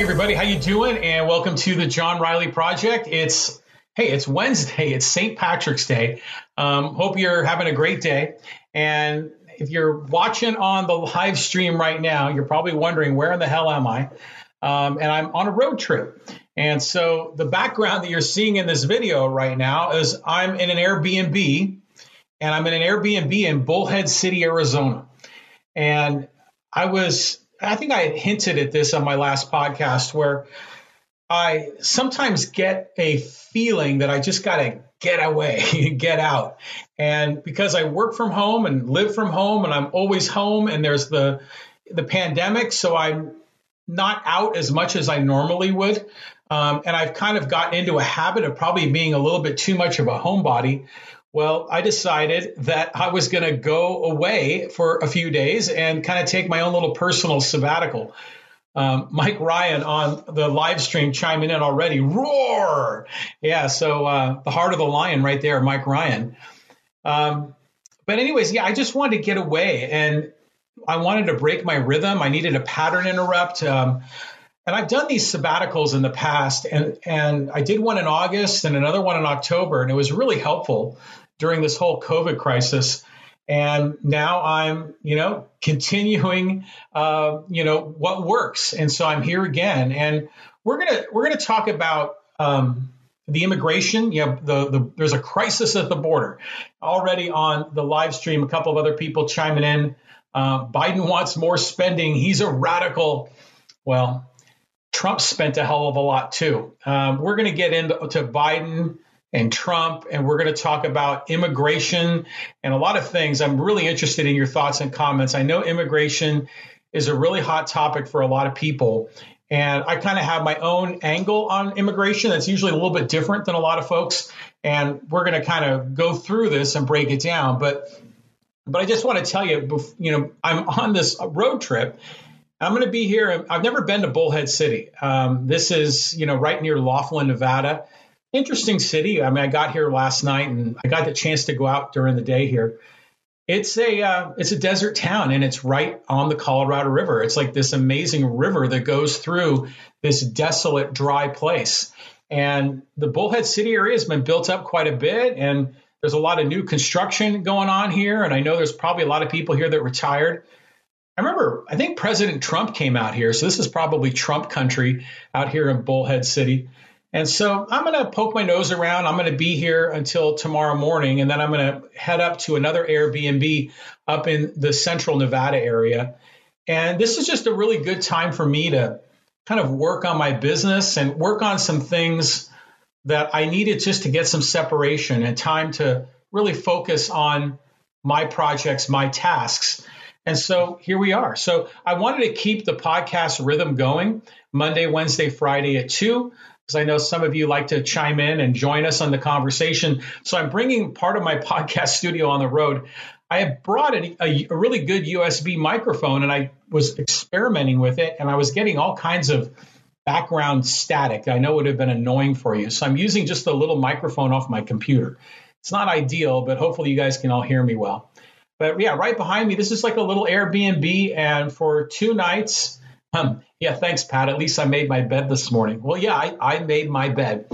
Hey everybody, how you doing? And welcome to the John Riley Project. It's hey, it's Wednesday. It's St. Patrick's Day. Um, hope you're having a great day. And if you're watching on the live stream right now, you're probably wondering where in the hell am I? Um, and I'm on a road trip. And so the background that you're seeing in this video right now is I'm in an Airbnb, and I'm in an Airbnb in Bullhead City, Arizona. And I was I think I hinted at this on my last podcast where I sometimes get a feeling that I just got to get away, get out. And because I work from home and live from home and I'm always home and there's the the pandemic, so I'm not out as much as I normally would. Um, and I've kind of gotten into a habit of probably being a little bit too much of a homebody well, I decided that I was going to go away for a few days and kind of take my own little personal sabbatical. Um, Mike Ryan on the live stream chiming in already. Roar! Yeah, so uh, the heart of the lion right there, Mike Ryan. Um, but, anyways, yeah, I just wanted to get away and I wanted to break my rhythm. I needed a pattern interrupt. Um, and I've done these sabbaticals in the past, and and I did one in August and another one in October, and it was really helpful during this whole COVID crisis. And now I'm, you know, continuing, uh, you know, what works. And so I'm here again, and we're gonna we're gonna talk about um, the immigration. You know, the, the there's a crisis at the border already on the live stream. A couple of other people chiming in. Uh, Biden wants more spending. He's a radical. Well, Trump spent a hell of a lot too. Um, we're going to get into Biden and Trump, and we're going to talk about immigration and a lot of things. I'm really interested in your thoughts and comments. I know immigration is a really hot topic for a lot of people. And I kind of have my own angle on immigration that's usually a little bit different than a lot of folks. And we're going to kind of go through this and break it down. But but I just want to tell you, you know, I'm on this road trip. I'm going to be here. I've never been to Bullhead City. Um, this is, you know, right near Laughlin, Nevada interesting city. I mean, I got here last night and I got the chance to go out during the day here. It's a uh, it's a desert town and it's right on the Colorado River. It's like this amazing river that goes through this desolate, dry place. And the Bullhead City area has been built up quite a bit, and there's a lot of new construction going on here. And I know there's probably a lot of people here that retired. I remember, I think President Trump came out here, so this is probably Trump country out here in Bullhead City. And so I'm going to poke my nose around. I'm going to be here until tomorrow morning, and then I'm going to head up to another Airbnb up in the central Nevada area. And this is just a really good time for me to kind of work on my business and work on some things that I needed just to get some separation and time to really focus on my projects, my tasks. And so here we are. So I wanted to keep the podcast rhythm going Monday, Wednesday, Friday at 2 because I know some of you like to chime in and join us on the conversation. So I'm bringing part of my podcast studio on the road. I have brought a, a, a really good USB microphone and I was experimenting with it and I was getting all kinds of background static. I know would have been annoying for you. So I'm using just a little microphone off my computer. It's not ideal, but hopefully you guys can all hear me well. But yeah, right behind me, this is like a little Airbnb. And for two nights, um, yeah, thanks, Pat. At least I made my bed this morning. Well, yeah, I, I made my bed.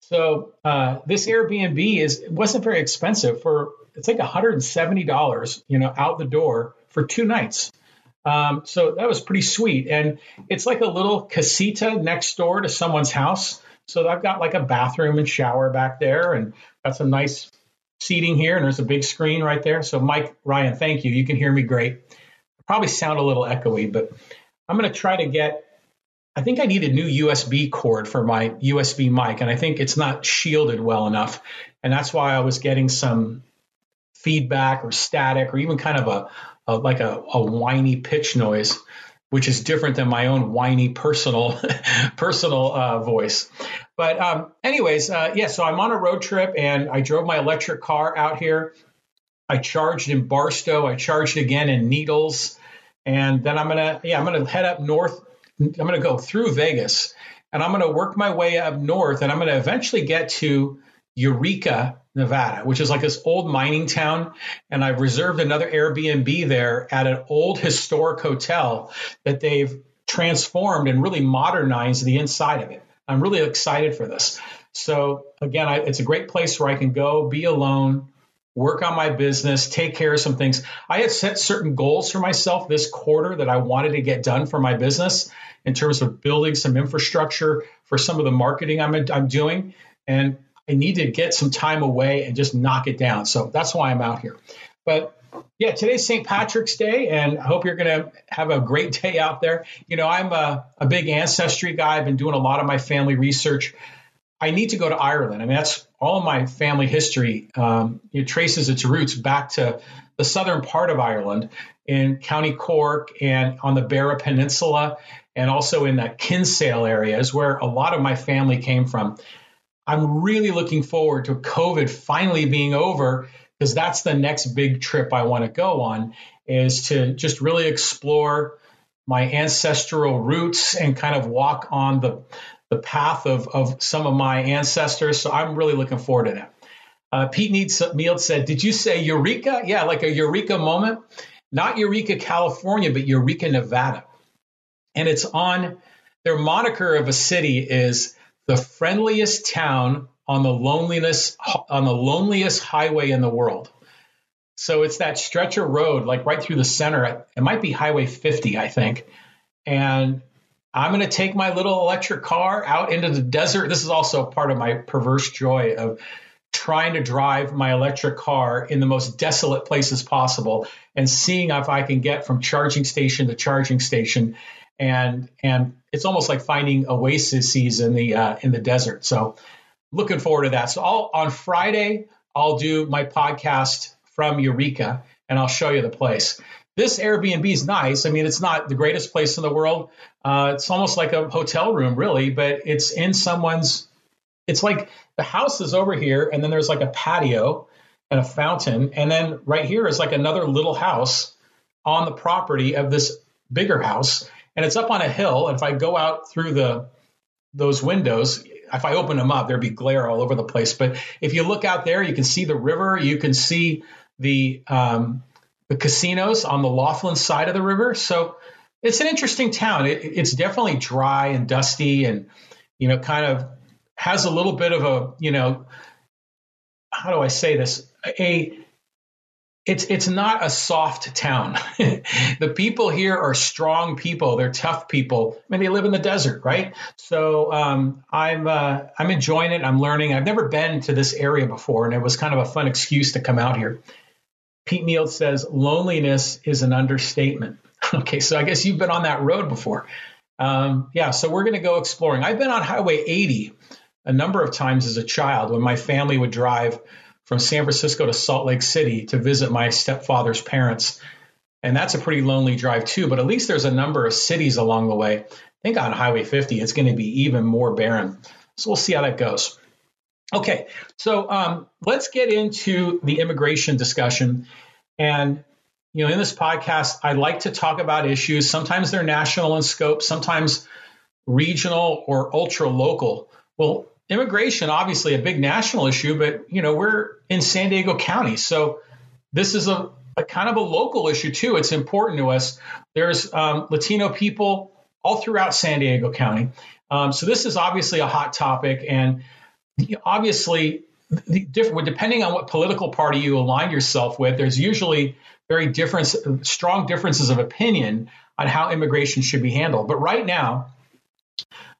So uh, this Airbnb is wasn't very expensive for it's like $170, you know, out the door for two nights. Um, so that was pretty sweet. And it's like a little casita next door to someone's house. So I've got like a bathroom and shower back there and got some nice seating here. And there's a big screen right there. So Mike, Ryan, thank you. You can hear me great. I probably sound a little echoey, but I'm going to try to get. I think I need a new USB cord for my USB mic, and I think it's not shielded well enough, and that's why I was getting some feedback or static or even kind of a, a like a, a whiny pitch noise which is different than my own whiny personal personal uh, voice. But um, anyways, uh, yeah. So I'm on a road trip, and I drove my electric car out here. I charged in Barstow. I charged again in Needles and then I'm gonna yeah I'm gonna head up north. I'm gonna go through Vegas, and I'm gonna work my way up north, and I'm gonna eventually get to Eureka, Nevada, which is like this old mining town. And I've reserved another Airbnb there at an old historic hotel that they've transformed and really modernized the inside of it. I'm really excited for this. So again, I, it's a great place where I can go, be alone, work on my business, take care of some things. I had set certain goals for myself this quarter that I wanted to get done for my business in terms of building some infrastructure for some of the marketing I'm, I'm doing. And I need to get some time away and just knock it down. So that's why I'm out here. But yeah, today's St. Patrick's Day, and I hope you're going to have a great day out there. You know, I'm a, a big ancestry guy. I've been doing a lot of my family research. I need to go to Ireland. I mean, that's all of my family history. Um, it traces its roots back to the southern part of Ireland in County Cork and on the Beara Peninsula, and also in that Kinsale area is where a lot of my family came from. I'm really looking forward to COVID finally being over because that's the next big trip I want to go on is to just really explore my ancestral roots and kind of walk on the the path of, of some of my ancestors. So I'm really looking forward to that. Uh, Pete Mead said, Did you say Eureka? Yeah, like a Eureka moment. Not Eureka, California, but Eureka, Nevada. And it's on their moniker of a city is the friendliest town on the loneliness on the loneliest highway in the world. So it's that stretch of road, like right through the center. It might be Highway 50, I think. And I'm going to take my little electric car out into the desert. This is also part of my perverse joy of trying to drive my electric car in the most desolate places possible and seeing if I can get from charging station to charging station. And and it's almost like finding oases in the uh, in the desert. So looking forward to that. So I'll, on Friday, I'll do my podcast from Eureka and I'll show you the place. This Airbnb is nice. I mean, it's not the greatest place in the world. Uh, it's almost like a hotel room, really, but it's in someone's. It's like the house is over here, and then there's like a patio and a fountain, and then right here is like another little house on the property of this bigger house, and it's up on a hill. And if I go out through the those windows, if I open them up, there'd be glare all over the place. But if you look out there, you can see the river. You can see the um, the casinos on the Laughlin side of the river. So it's an interesting town. It, it's definitely dry and dusty, and you know, kind of has a little bit of a you know, how do I say this? A it's it's not a soft town. the people here are strong people. They're tough people. I mean, they live in the desert, right? So um, I'm uh, I'm enjoying it. I'm learning. I've never been to this area before, and it was kind of a fun excuse to come out here. Pete Neal says loneliness is an understatement. okay, so I guess you've been on that road before. Um, yeah, so we're going to go exploring. I've been on Highway 80 a number of times as a child when my family would drive from San Francisco to Salt Lake City to visit my stepfather's parents. And that's a pretty lonely drive too, but at least there's a number of cities along the way. I think on Highway 50, it's going to be even more barren. So we'll see how that goes. Okay, so um, let's get into the immigration discussion. And you know, in this podcast, I like to talk about issues. Sometimes they're national in scope, sometimes regional or ultra local. Well, immigration obviously a big national issue, but you know we're in San Diego County, so this is a, a kind of a local issue too. It's important to us. There's um, Latino people all throughout San Diego County, um, so this is obviously a hot topic, and obviously depending on what political party you align yourself with, there's usually very different, strong differences of opinion on how immigration should be handled. But right now,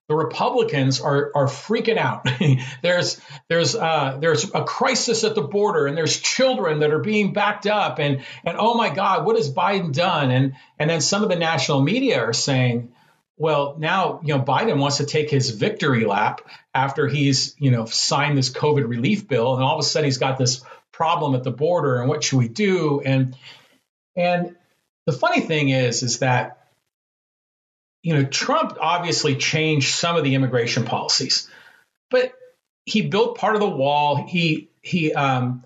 the Republicans are are freaking out. there's there's uh, there's a crisis at the border, and there's children that are being backed up, and and oh my God, what has Biden done? And and then some of the national media are saying, well, now you know Biden wants to take his victory lap after he's you know signed this COVID relief bill, and all of a sudden he's got this problem at the border, and what should we do? And and the funny thing is, is that you know, Trump obviously changed some of the immigration policies, but he built part of the wall. He he um,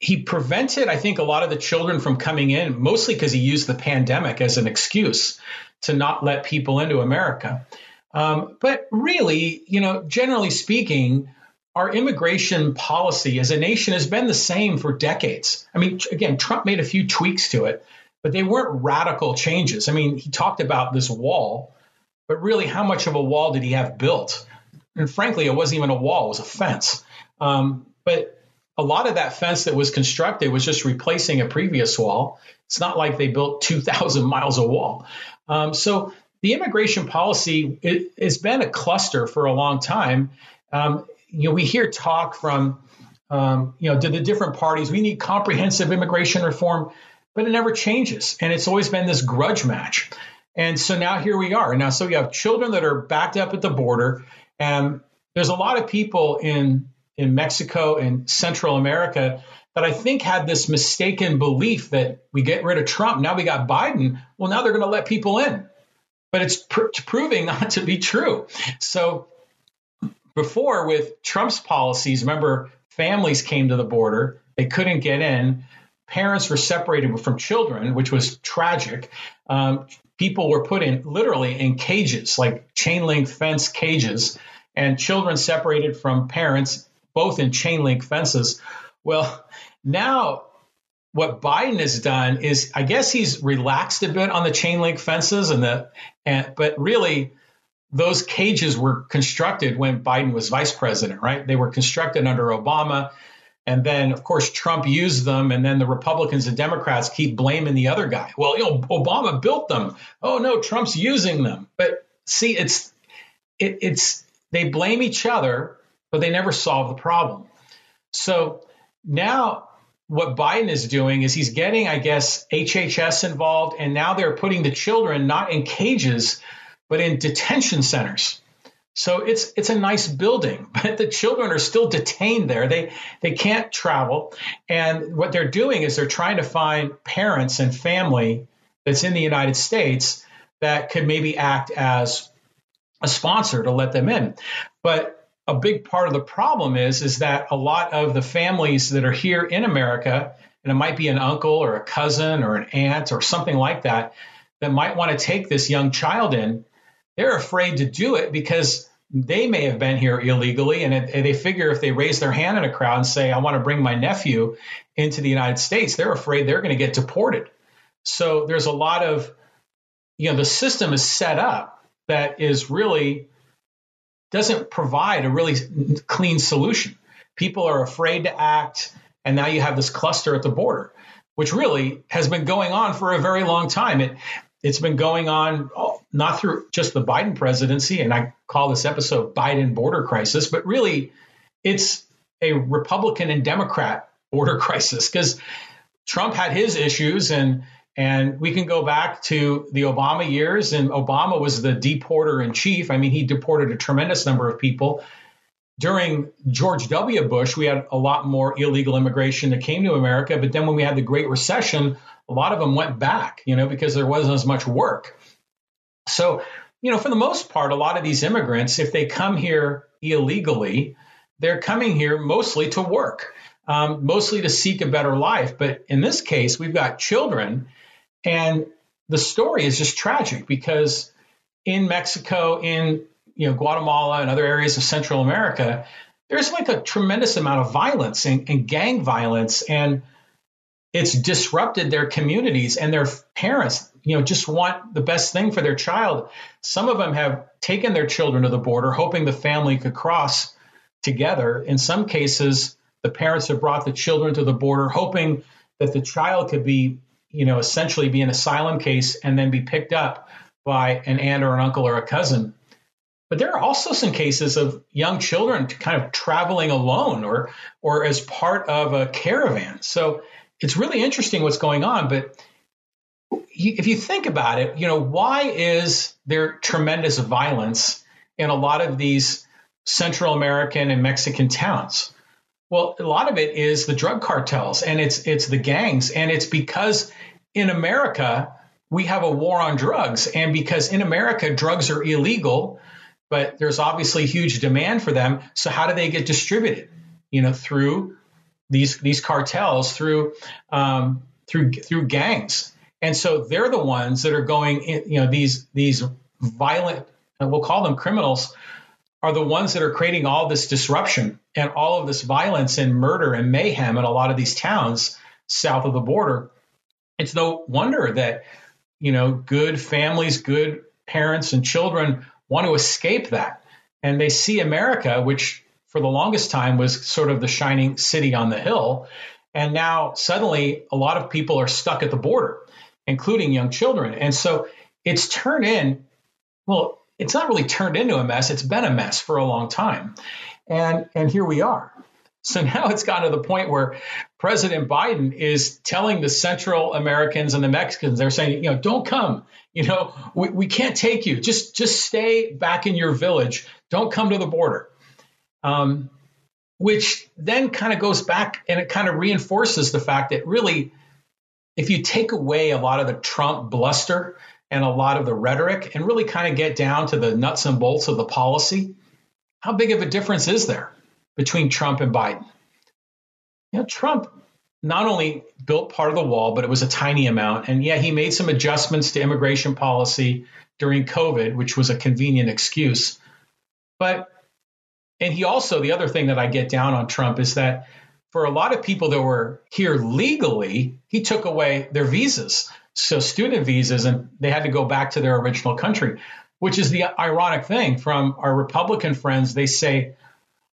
he prevented, I think, a lot of the children from coming in, mostly because he used the pandemic as an excuse to not let people into America. Um, but really, you know, generally speaking, our immigration policy as a nation has been the same for decades. I mean, again, Trump made a few tweaks to it, but they weren't radical changes. I mean, he talked about this wall, but really, how much of a wall did he have built? And frankly, it wasn't even a wall; it was a fence. Um, but a lot of that fence that was constructed was just replacing a previous wall. It's not like they built 2,000 miles of wall. Um, so the immigration policy it, has been a cluster for a long time. Um, you know, we hear talk from um, you know to the different parties. We need comprehensive immigration reform, but it never changes, and it's always been this grudge match. And so now here we are. Now, so we have children that are backed up at the border, and there's a lot of people in in Mexico and Central America that I think had this mistaken belief that we get rid of Trump. Now we got Biden. Well, now they're going to let people in. But it's pr- proving not to be true. So before, with Trump's policies, remember, families came to the border, they couldn't get in. Parents were separated from children, which was tragic. Um, people were put in literally in cages, like chain link fence cages, and children separated from parents both in chain link fences. Well, now what Biden has done is, I guess he's relaxed a bit on the chain link fences and the, and, but really those cages were constructed when Biden was vice president, right? They were constructed under Obama. And then, of course, Trump used them, and then the Republicans and Democrats keep blaming the other guy. Well, you know, Obama built them. Oh no, Trump's using them. But see, it's it, it's they blame each other but they never solve the problem. So now what Biden is doing is he's getting, I guess, HHS involved, and now they're putting the children not in cages, but in detention centers. So it's it's a nice building, but the children are still detained there. They they can't travel, and what they're doing is they're trying to find parents and family that's in the United States that could maybe act as a sponsor to let them in. But a big part of the problem is is that a lot of the families that are here in America, and it might be an uncle or a cousin or an aunt or something like that, that might want to take this young child in, they're afraid to do it because they may have been here illegally, and, it, they figure if they raise their hand in a crowd and say, "I want to bring my nephew into the United States," they're afraid they're going to get deported. So there's a lot of, you know, the system is set up that is really doesn't provide a really clean solution. People are afraid to act, and now you have this cluster at the border, which really has been going on for a very long time. It it's been going on oh, not through just the Biden presidency, and I call this episode Biden border crisis, but really it's a Republican and Democrat border crisis because Trump had his issues and and we can go back to the Obama years, and Obama was the deporter in chief. I mean, he deported a tremendous number of people. During George W. Bush, we had a lot more illegal immigration that came to America. But then when we had the Great Recession, a lot of them went back, you know, because there wasn't as much work. So, you know, for the most part, a lot of these immigrants, if they come here illegally, they're coming here mostly to work, um, mostly to seek a better life. But in this case, we've got children and the story is just tragic because in Mexico, in you know Guatemala and other areas of Central America, there's like a tremendous amount of violence and, and gang violence, and it's disrupted their communities and their parents. You know, just want the best thing for their child. Some of them have taken their children to the border, hoping the family could cross together. In some cases, the parents have brought the children to the border, hoping that the child could be you know, essentially be an asylum case and then be picked up by an aunt or an uncle or a cousin. But there are also some cases of young children kind of traveling alone or or as part of a caravan. So it's really interesting what's going on. But if you think about it, you know, why is there tremendous violence in a lot of these Central American and Mexican towns? Well, a lot of it is the drug cartels and it's it's the gangs and it's because in America we have a war on drugs and because in America drugs are illegal but there's obviously huge demand for them so how do they get distributed you know through these these cartels through um, through through gangs and so they're the ones that are going in, you know these these violent we'll call them criminals are the ones that are creating all this disruption and all of this violence and murder and mayhem in a lot of these towns south of the border. It's no wonder that, you know, good families, good parents and children want to escape that. And they see America, which for the longest time was sort of the shining city on the hill. And now suddenly a lot of people are stuck at the border, including young children. And so it's turned in, well, it's not really turned into a mess. It's been a mess for a long time. And, and here we are. So now it's gotten to the point where President Biden is telling the Central Americans and the Mexicans, they're saying, you know, don't come. You know, we, we can't take you. Just just stay back in your village. Don't come to the border. Um, which then kind of goes back and it kind of reinforces the fact that really, if you take away a lot of the Trump bluster and a lot of the rhetoric and really kind of get down to the nuts and bolts of the policy, how big of a difference is there? between Trump and Biden. Know, Trump not only built part of the wall, but it was a tiny amount. And yeah, he made some adjustments to immigration policy during COVID, which was a convenient excuse. But, and he also, the other thing that I get down on Trump is that for a lot of people that were here legally, he took away their visas. So student visas, and they had to go back to their original country, which is the ironic thing from our Republican friends. They say,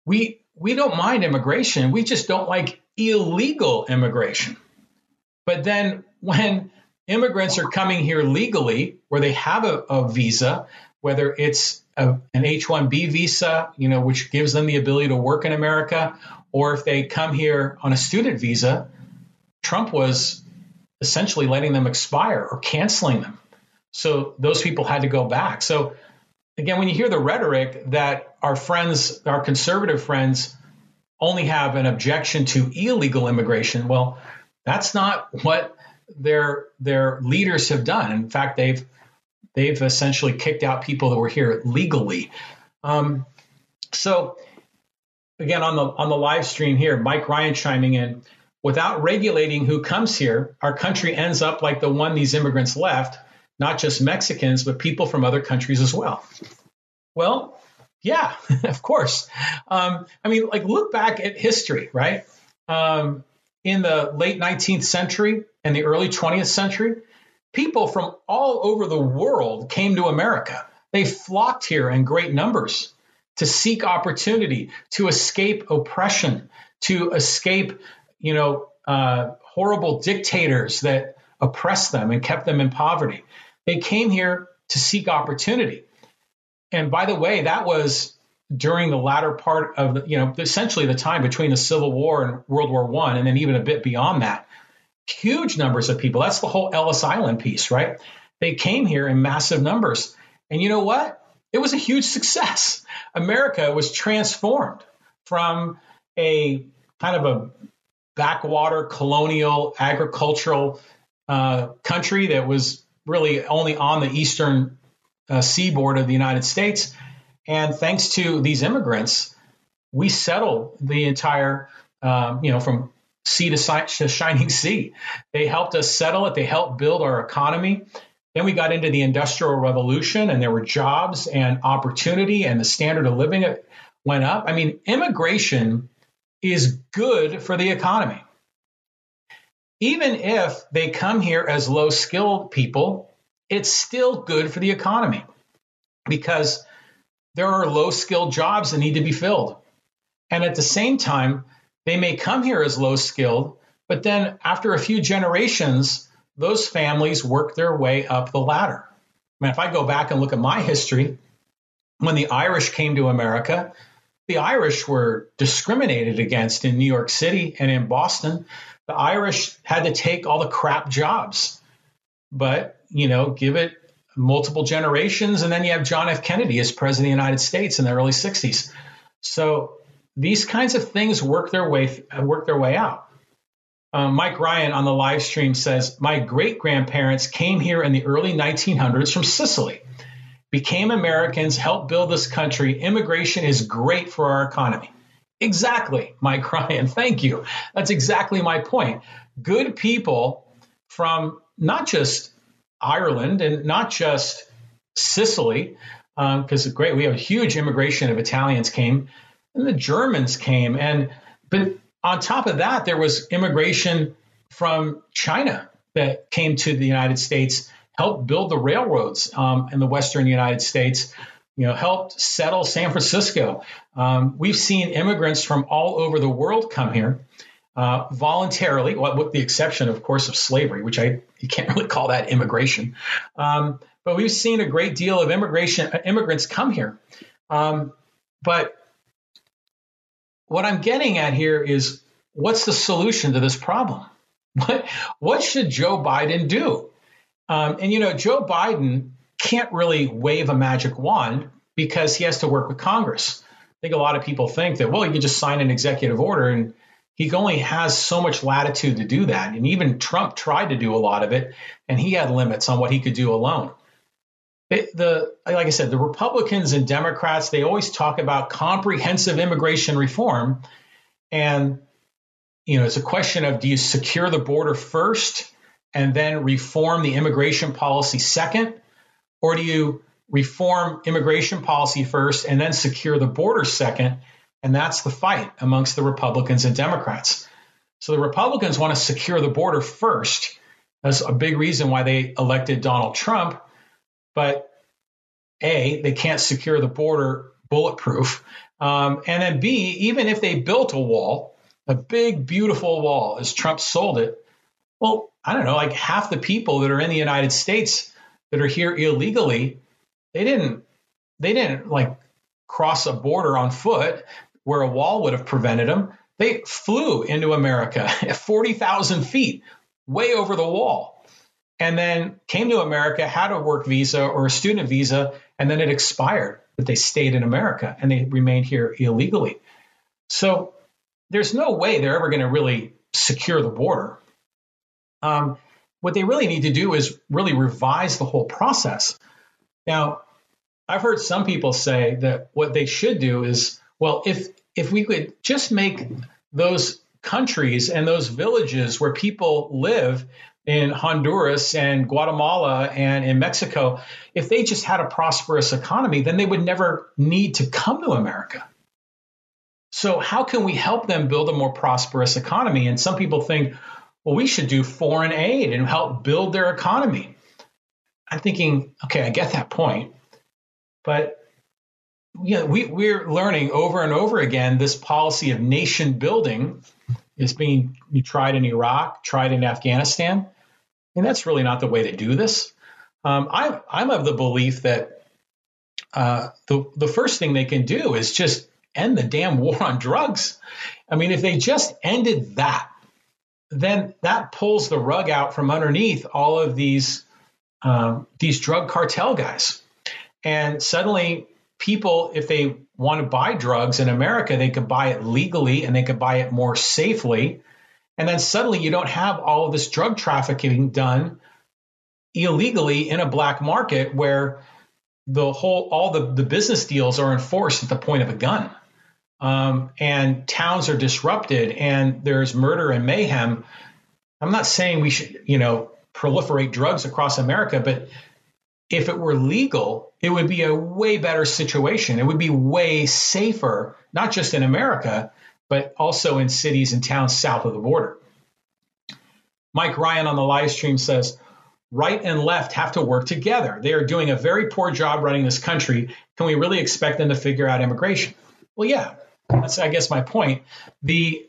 we we don't mind immigration. We just don't like illegal immigration. But then when immigrants are coming here legally, where they have a, a visa, whether it's a, an H-1B visa, you know, which gives them the ability to work in America, or if they come here on a student visa, Trump was essentially letting them expire or canceling them. So those people had to go back. So again, when you hear the rhetoric that our friends, our conservative friends, only have an objection to illegal immigration, well, that's not what their their leaders have done. In fact, they've they've essentially kicked out people that were here legally. Um, so again, on the on the live stream here, Mike Ryan chiming in. Without regulating who comes here, our country ends up like the one these immigrants left, not just Mexicans, but people from other countries as well. Well, yeah, of course. Um, I mean, like look back at history, right? Um, in the late 19th century and the early 20th century, people from all over the world came to America. They flocked here in great numbers to seek opportunity, to escape oppression, to escape, you know, uh, horrible dictators that oppressed them and kept them in poverty. They came here to seek opportunity. And by the way, that was during the latter part of the, you know, essentially the time between the Civil War and World War One, and then even a bit beyond that. Huge numbers of people. That's the whole Ellis Island piece, right? They came here in massive numbers. And you know what? It was a huge success. America was transformed from a kind of a backwater colonial agricultural uh, country that was really only on the eastern uh, seaboard of the United States. And thanks to these immigrants, we settled the entire, um, you know, from sea to, si- to shining sea. They helped us settle it. They helped build our economy. Then we got into the Industrial Revolution, and there were jobs and opportunity, and the standard of living went up. I mean, immigration is good for the economy. Even if they come here as low skilled people, it's still good for the economy because there are low skilled jobs that need to be filled. And at the same time, they may come here as low skilled, but then after a few generations, those families work their way up the ladder. I mean, if I go back and look at my history, when the Irish came to America, the Irish were discriminated against in New York City and in Boston. The Irish had to take all the crap jobs. But you know, give it multiple generations, and then you have John F. Kennedy as president of the United States in the early '60s. So these kinds of things work their way work their way out. Um, Mike Ryan on the live stream says, My great grandparents came here in the early 1900s from Sicily, became Americans, helped build this country. Immigration is great for our economy. Exactly, Mike Ryan. Thank you. That's exactly my point. Good people from not just Ireland and not just Sicily, because um, great we have a huge immigration of Italians came, and the Germans came, and but on top of that, there was immigration from China that came to the United States, helped build the railroads um, in the western United States. You know, helped settle San Francisco. Um, we've seen immigrants from all over the world come here uh, voluntarily, with the exception, of course, of slavery, which I you can't really call that immigration. Um, but we've seen a great deal of immigration immigrants come here. Um, but what I'm getting at here is what's the solution to this problem? What, what should Joe Biden do? Um, and, you know, Joe Biden can't really wave a magic wand because he has to work with Congress. I think a lot of people think that, well, you can just sign an executive order and he only has so much latitude to do that. And even Trump tried to do a lot of it, and he had limits on what he could do alone. It, the like I said, the Republicans and Democrats they always talk about comprehensive immigration reform, and you know it's a question of do you secure the border first and then reform the immigration policy second, or do you reform immigration policy first and then secure the border second? And that's the fight amongst the Republicans and Democrats. So the Republicans want to secure the border first. That's a big reason why they elected Donald Trump. But A, they can't secure the border bulletproof. Um, and then B, even if they built a wall, a big, beautiful wall, as Trump sold it, well, I don't know, like half the people that are in the United States that are here illegally, they didn't, they didn't like cross a border on foot where a wall would have prevented them. They flew into America at 40,000 feet, way over the wall, and then came to America, had a work visa or a student visa, and then it expired. But they stayed in America and they remained here illegally. So there's no way they're ever going to really secure the border. Um, what they really need to do is really revise the whole process. Now, I've heard some people say that what they should do is, well, if if we could just make those countries and those villages where people live in Honduras and Guatemala and in Mexico, if they just had a prosperous economy, then they would never need to come to America. So, how can we help them build a more prosperous economy? And some people think, well, we should do foreign aid and help build their economy. I'm thinking, okay, I get that point. But you know, we, we're learning over and over again this policy of nation building is being tried in Iraq, tried in Afghanistan. And that's really not the way to do this. Um, I'm, I'm of the belief that uh, the, the first thing they can do is just end the damn war on drugs. I mean, if they just ended that, then that pulls the rug out from underneath all of these um, these drug cartel guys, and suddenly people, if they want to buy drugs in America, they could buy it legally and they could buy it more safely. And then suddenly you don't have all of this drug trafficking done illegally in a black market where the whole all the, the business deals are enforced at the point of a gun. Um, and towns are disrupted and there's murder and mayhem. I'm not saying we should, you know, proliferate drugs across America, but if it were legal, it would be a way better situation. It would be way safer, not just in America, but also in cities and towns south of the border. Mike Ryan on the live stream says, right and left have to work together. They are doing a very poor job running this country. Can we really expect them to figure out immigration? Well, yeah, that's, I guess, my point. The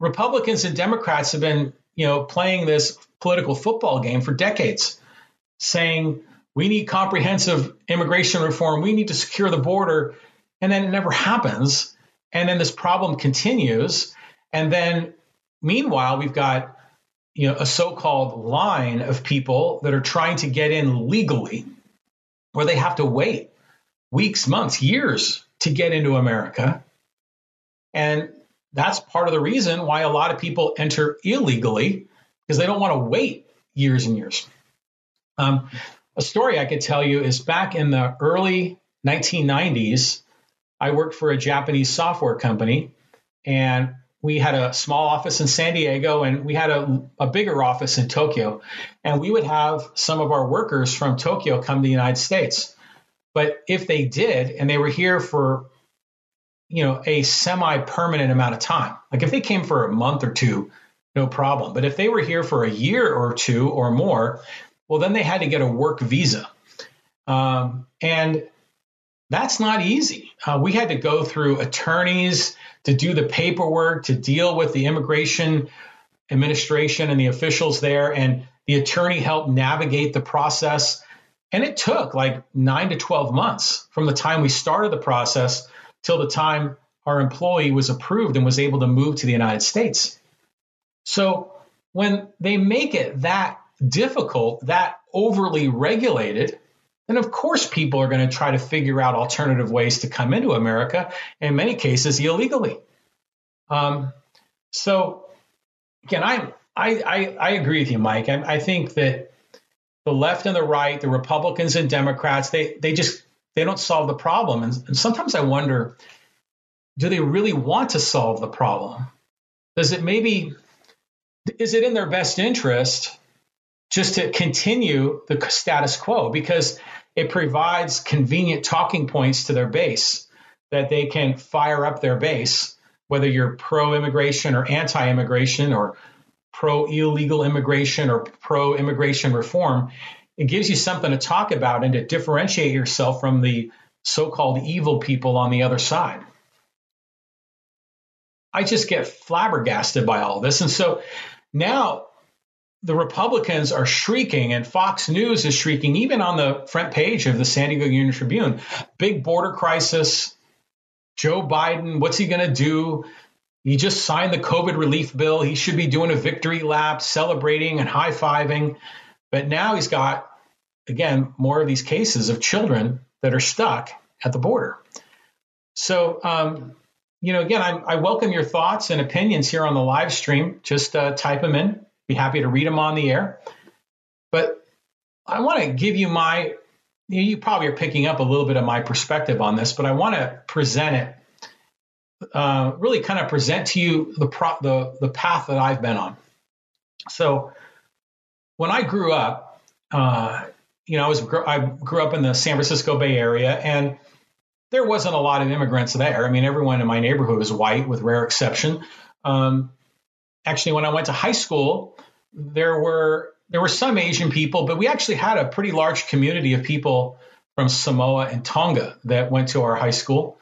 Republicans and Democrats have been, you know, playing this political football game for decades, saying, we need comprehensive immigration reform. We need to secure the border. And then it never happens. And then this problem continues. And then meanwhile, we've got you know a so-called line of people that are trying to get in legally where they have to wait weeks, months, years to get into America. And that's part of the reason why a lot of people enter illegally because they don't want to wait years and years. Um, a story I could tell you is back in the early 1990s, I worked for a Japanese software company and we had a small office in San Diego and we had a, a, bigger office in Tokyo. And we would have some of our workers from Tokyo come to the United States. But if they did, and they were here for, you know, a semi-permanent amount of time, like if they came for a month or two, no problem. But if they were here for a year or two or more, well, then they had to get a work visa. Um, and that's not easy. Uh, we had to go through attorneys to do the paperwork, to deal with the immigration administration and the officials there. And the attorney helped navigate the process. And it took like nine to 12 months from the time we started the process till the time our employee was approved and was able to move to the United States. So when they make it that difficult, that overly regulated, then of course people are going to try to figure out alternative ways to come into America, in many cases illegally. Um, so again, I, I, I agree with you, Mike. I, I think that the left and the right, the Republicans and Democrats, they they just they don't solve the problem. And, and sometimes I wonder, do they really want to solve the problem? Does it maybe is it in their best interest just to continue the status quo because it provides convenient talking points to their base that they can fire up their base, whether you're pro immigration or anti immigration or pro illegal immigration or pro immigration reform. It gives you something to talk about and to differentiate yourself from the so called evil people on the other side. I just get flabbergasted by all this. And so now the Republicans are shrieking, and Fox News is shrieking, even on the front page of the San Diego Union Tribune. Big border crisis. Joe Biden, what's he going to do? He just signed the COVID relief bill. He should be doing a victory lap, celebrating and high fiving. But now he's got, again, more of these cases of children that are stuck at the border. So, um, you know, again, I, I, welcome your thoughts and opinions here on the live stream. Just uh, type them in be happy to read them on the air. But I want to give you my, you probably are picking up a little bit of my perspective on this, but I want to present it, uh, really kind of present to you the, pro, the, the path that I've been on. So when I grew up, uh, you know, I was I grew up in the San Francisco Bay Area, and there wasn't a lot of immigrants there. I mean, everyone in my neighborhood was white, with rare exception. Um, actually, when I went to high school, there were there were some Asian people, but we actually had a pretty large community of people from Samoa and Tonga that went to our high school.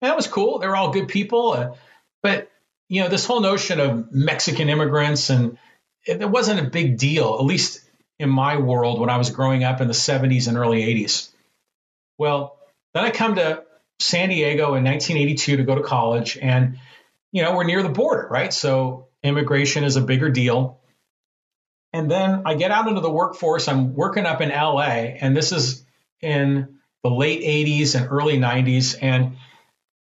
And that was cool. They were all good people. Uh, but, you know, this whole notion of Mexican immigrants and it, it wasn't a big deal, at least in my world when I was growing up in the 70s and early 80s. Well, then I come to San Diego in 1982 to go to college. And, you know, we're near the border, right? So immigration is a bigger deal. And then I get out into the workforce. I'm working up in LA, and this is in the late 80s and early 90s. And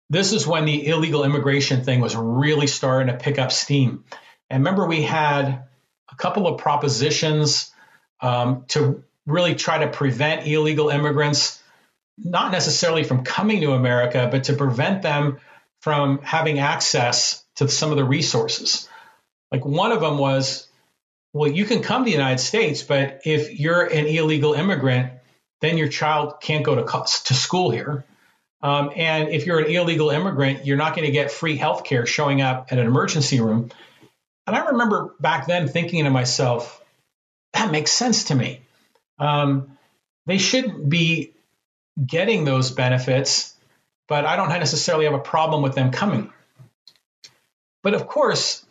this is when the illegal immigration thing was really starting to pick up steam. And remember, we had a couple of propositions um, to really try to prevent illegal immigrants, not necessarily from coming to America, but to prevent them from having access to some of the resources. Like one of them was well, you can come to the United States, but if you're an illegal immigrant, then your child can't go to, to school here. Um, and if you're an illegal immigrant, you're not going to get free health care showing up at an emergency room. And I remember back then thinking to myself, that makes sense to me. Um, they shouldn't be getting those benefits, but I don't necessarily have a problem with them coming. But of course,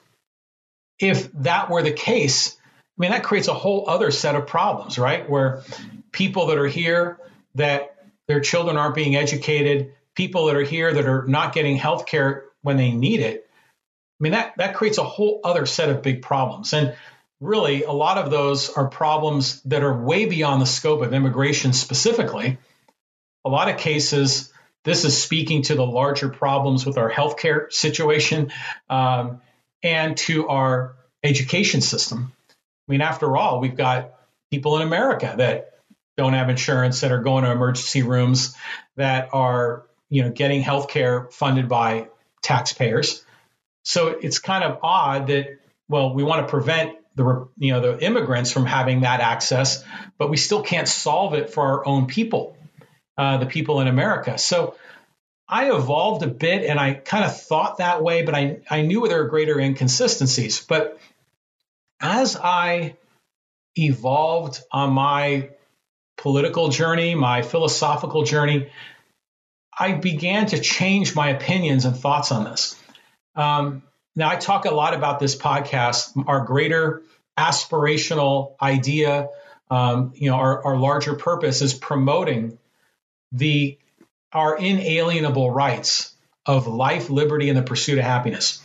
if that were the case, I mean, that creates a whole other set of problems, right? Where people that are here that their children aren't being educated, people that are here that are not getting health care when they need it. I mean, that, that creates a whole other set of big problems. And really, a lot of those are problems that are way beyond the scope of immigration specifically. A lot of cases, this is speaking to the larger problems with our healthcare situation. Um, and to our education system. I mean, after all, we've got people in America that don't have insurance that are going to emergency rooms that are, you know, getting health care funded by taxpayers. So it's kind of odd that, well, we want to prevent the, you know, the immigrants from having that access, but we still can't solve it for our own people, uh, the people in America. So I evolved a bit and I kind of thought that way, but I, I knew there were greater inconsistencies. But as I evolved on my political journey, my philosophical journey, I began to change my opinions and thoughts on this. Um, now, I talk a lot about this podcast, our greater aspirational idea, um, you know, our, our larger purpose is promoting the our inalienable rights of life, liberty, and the pursuit of happiness.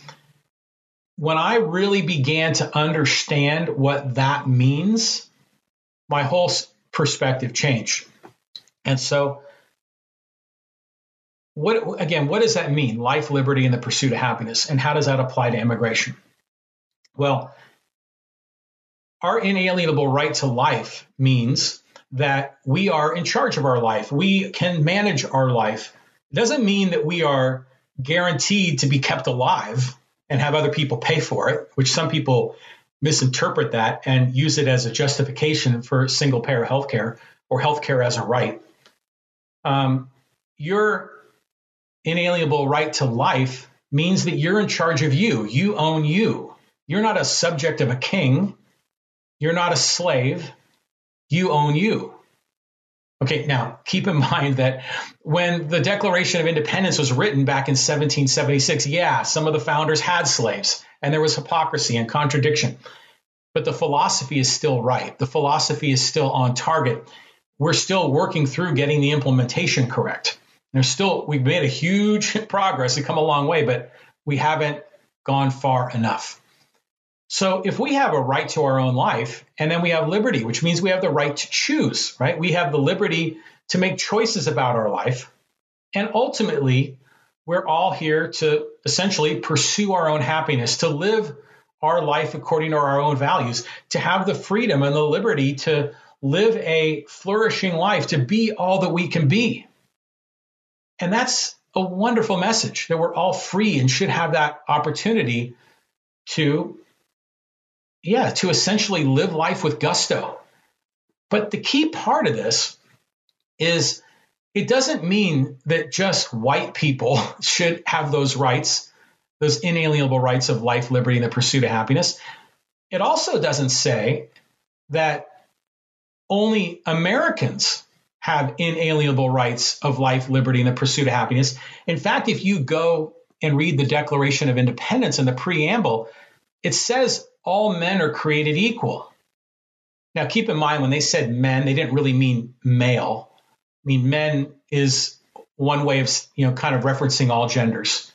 When I really began to understand what that means, my whole perspective changed. And so, what again, what does that mean? Life, liberty, and the pursuit of happiness. And how does that apply to immigration? Well, our inalienable right to life means that we are in charge of our life. We can manage our life. It doesn't mean that we are guaranteed to be kept alive and have other people pay for it, which some people misinterpret that and use it as a justification for single payer health care or health care as a right. Um, your inalienable right to life means that you're in charge of you. You own you. You're not a subject of a king. You're not a slave. You own you. Okay, now keep in mind that when the Declaration of Independence was written back in 1776, yeah, some of the founders had slaves and there was hypocrisy and contradiction. But the philosophy is still right. The philosophy is still on target. We're still working through getting the implementation correct. There's still, we've made a huge progress and come a long way, but we haven't gone far enough. So if we have a right to our own life and then we have liberty, which means we have the right to choose, right? We have the liberty to make choices about our life. And ultimately, we're all here to essentially pursue our own happiness, to live our life according to our own values, to have the freedom and the liberty to live a flourishing life, to be all that we can be. And that's a wonderful message that we're all free and should have that opportunity to yeah, to essentially live life with gusto. But the key part of this is it doesn't mean that just white people should have those rights, those inalienable rights of life, liberty, and the pursuit of happiness. It also doesn't say that only Americans have inalienable rights of life, liberty, and the pursuit of happiness. In fact, if you go and read the Declaration of Independence and the preamble, it says all men are created equal. Now, keep in mind when they said men, they didn't really mean male. I mean, men is one way of, you know, kind of referencing all genders.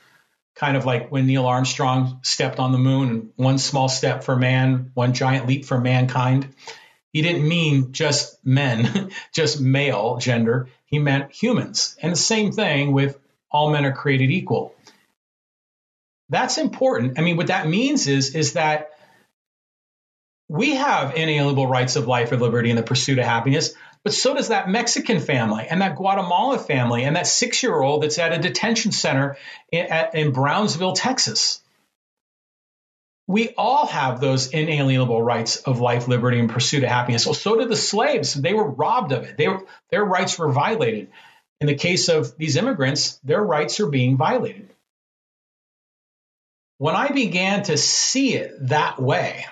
Kind of like when Neil Armstrong stepped on the moon, one small step for man, one giant leap for mankind. He didn't mean just men, just male gender. He meant humans. And the same thing with all men are created equal. That's important. I mean, what that means is, is that we have inalienable rights of life and liberty and the pursuit of happiness, but so does that Mexican family and that Guatemala family and that six year old that's at a detention center in, at, in Brownsville, Texas. We all have those inalienable rights of life, liberty, and pursuit of happiness. So, so did the slaves. They were robbed of it. They were, their rights were violated. In the case of these immigrants, their rights are being violated. When I began to see it that way,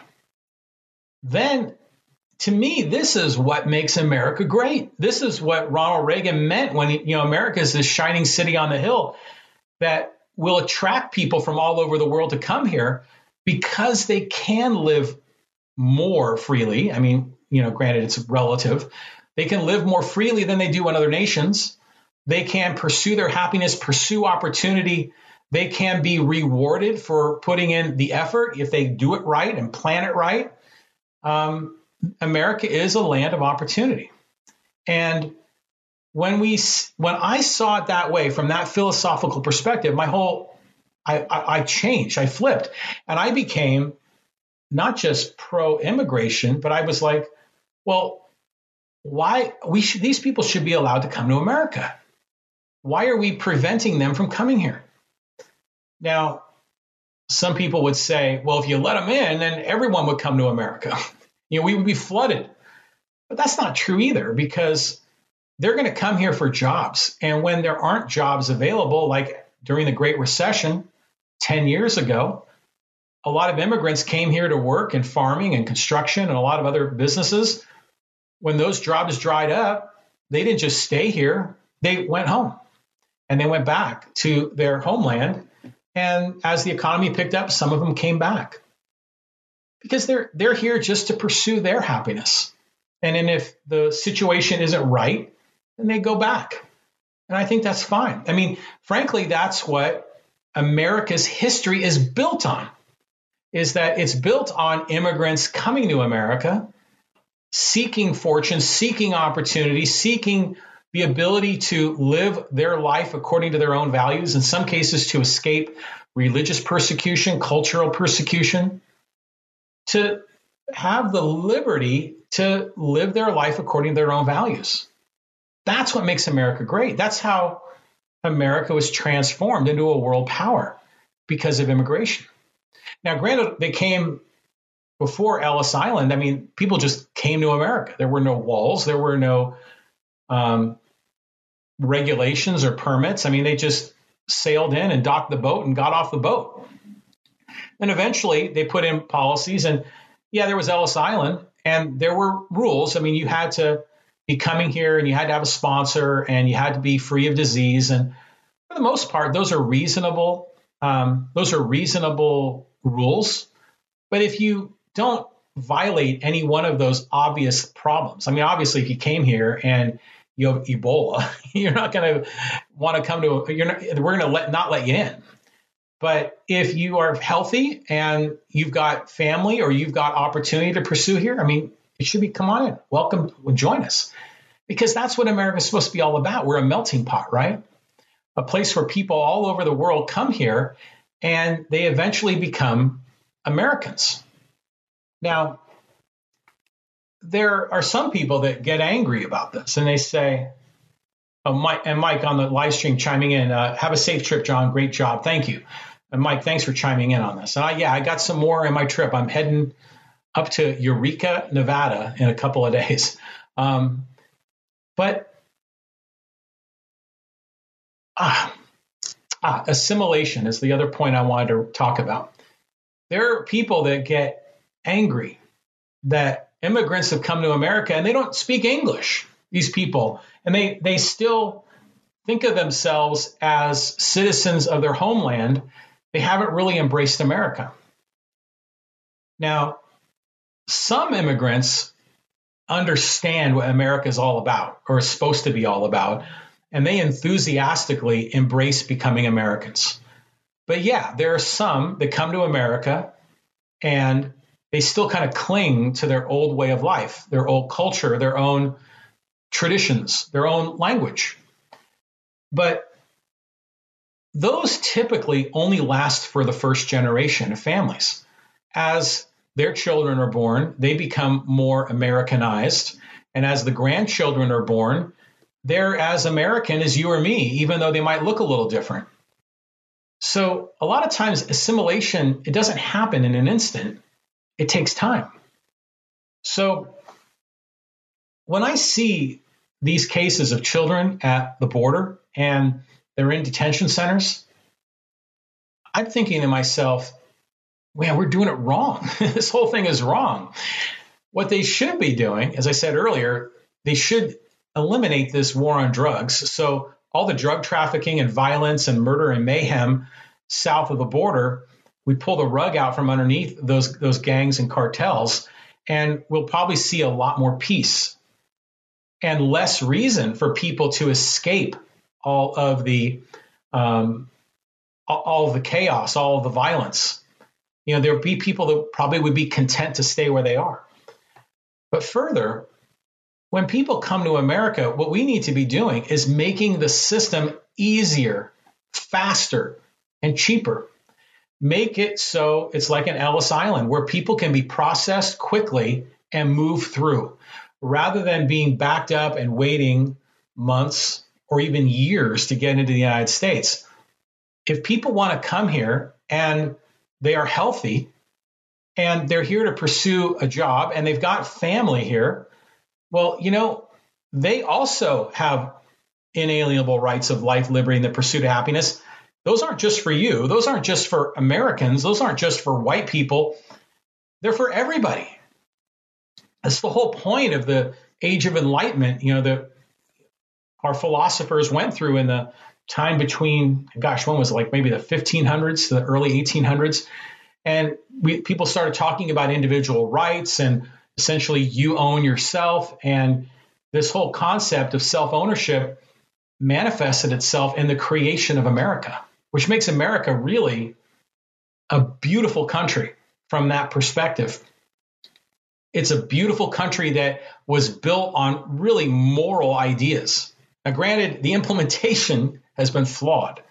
then to me, this is what makes America great. This is what Ronald Reagan meant when, he, you know, America is this shining city on the hill that will attract people from all over the world to come here because they can live more freely. I mean, you know, granted, it's relative. They can live more freely than they do in other nations. They can pursue their happiness, pursue opportunity. They can be rewarded for putting in the effort if they do it right and plan it right um, America is a land of opportunity. And when we when I saw it that way from that philosophical perspective, my whole I, I, changed, I flipped, and I became not just pro immigration, but I was like, well, why we should these people should be allowed to come to America? Why are we preventing them from coming here? Now, some people would say, well, if you let them in, then everyone would come to America. you know, we would be flooded. But that's not true either because they're going to come here for jobs. And when there aren't jobs available, like during the Great Recession 10 years ago, a lot of immigrants came here to work in farming and construction and a lot of other businesses. When those jobs dried up, they didn't just stay here, they went home and they went back to their homeland. And as the economy picked up, some of them came back because they're they're here just to pursue their happiness. And then if the situation isn't right, then they go back. And I think that's fine. I mean, frankly, that's what America's history is built on. Is that it's built on immigrants coming to America, seeking fortune, seeking opportunity, seeking the ability to live their life according to their own values, in some cases to escape religious persecution, cultural persecution, to have the liberty to live their life according to their own values. That's what makes America great. That's how America was transformed into a world power because of immigration. Now, granted, they came before Ellis Island. I mean, people just came to America. There were no walls, there were no um, regulations or permits. I mean, they just sailed in and docked the boat and got off the boat. And eventually they put in policies. And yeah, there was Ellis Island and there were rules. I mean, you had to be coming here and you had to have a sponsor and you had to be free of disease. And for the most part, those are reasonable. Um, those are reasonable rules. But if you don't violate any one of those obvious problems, I mean, obviously, if you came here and you have Ebola, you're not going to want to come to. You're not. We're going to let not let you in. But if you are healthy and you've got family or you've got opportunity to pursue here, I mean, it should be come on in, welcome, join us, because that's what America is supposed to be all about. We're a melting pot, right? A place where people all over the world come here and they eventually become Americans. Now, there are some people that get angry about this and they say, oh, Mike, and Mike on the live stream chiming in, uh, have a safe trip, John. Great job. Thank you. And Mike, thanks for chiming in on this. I, yeah, I got some more in my trip. I'm heading up to Eureka, Nevada in a couple of days. Um, but ah, ah, assimilation is the other point I wanted to talk about. There are people that get angry that immigrants have come to America and they don't speak English, these people, and they, they still think of themselves as citizens of their homeland. They haven't really embraced America. Now, some immigrants understand what America is all about or is supposed to be all about, and they enthusiastically embrace becoming Americans. But yeah, there are some that come to America and they still kind of cling to their old way of life, their old culture, their own traditions, their own language. But those typically only last for the first generation of families. As their children are born, they become more Americanized. And as the grandchildren are born, they're as American as you or me, even though they might look a little different. So a lot of times assimilation, it doesn't happen in an instant. It takes time. So when I see these cases of children at the border and they're in detention centers, I'm thinking to myself, man, we're doing it wrong. this whole thing is wrong. What they should be doing, as I said earlier, they should eliminate this war on drugs. So all the drug trafficking and violence and murder and mayhem south of the border, we pull the rug out from underneath those those gangs and cartels, and we'll probably see a lot more peace and less reason for people to escape all of the um, all the chaos, all of the violence you know, there would be people that probably would be content to stay where they are. But further, when people come to America, what we need to be doing is making the system easier, faster, and cheaper. Make it so it's like an Ellis Island where people can be processed quickly and move through rather than being backed up and waiting months or even years to get into the United States. If people want to come here and they are healthy and they're here to pursue a job and they've got family here. Well, you know, they also have inalienable rights of life, liberty, and the pursuit of happiness. those aren't just for you. Those aren't just for Americans. Those aren't just for white people. They're for everybody. That's the whole point of the age of enlightenment, you know, that our philosophers went through in the time between, gosh, when was it? Like maybe the 1500s to the early 1800s. And we, people started talking about individual rights and essentially you own yourself. And this whole concept of self ownership manifested itself in the creation of America, which makes America really a beautiful country from that perspective. It's a beautiful country that was built on really moral ideas. Now, granted, the implementation has been flawed,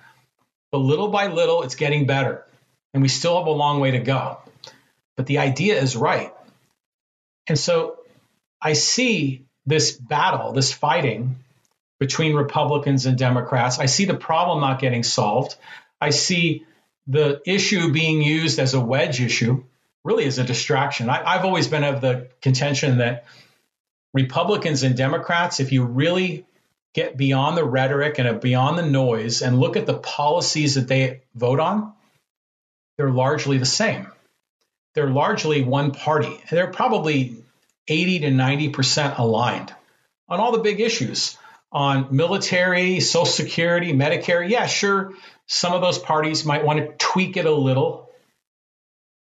but little by little, it's getting better. And we still have a long way to go. But the idea is right. And so I see this battle, this fighting between Republicans and Democrats. I see the problem not getting solved. I see the issue being used as a wedge issue, really as a distraction. I, have always been of the contention that Republicans and Democrats, if you really get beyond the rhetoric and beyond the noise and look at the policies that they vote on, they're largely the same. They're largely one party. They're probably 80 to 90% aligned on all the big issues on military, Social Security, Medicare. Yeah, sure, some of those parties might want to tweak it a little.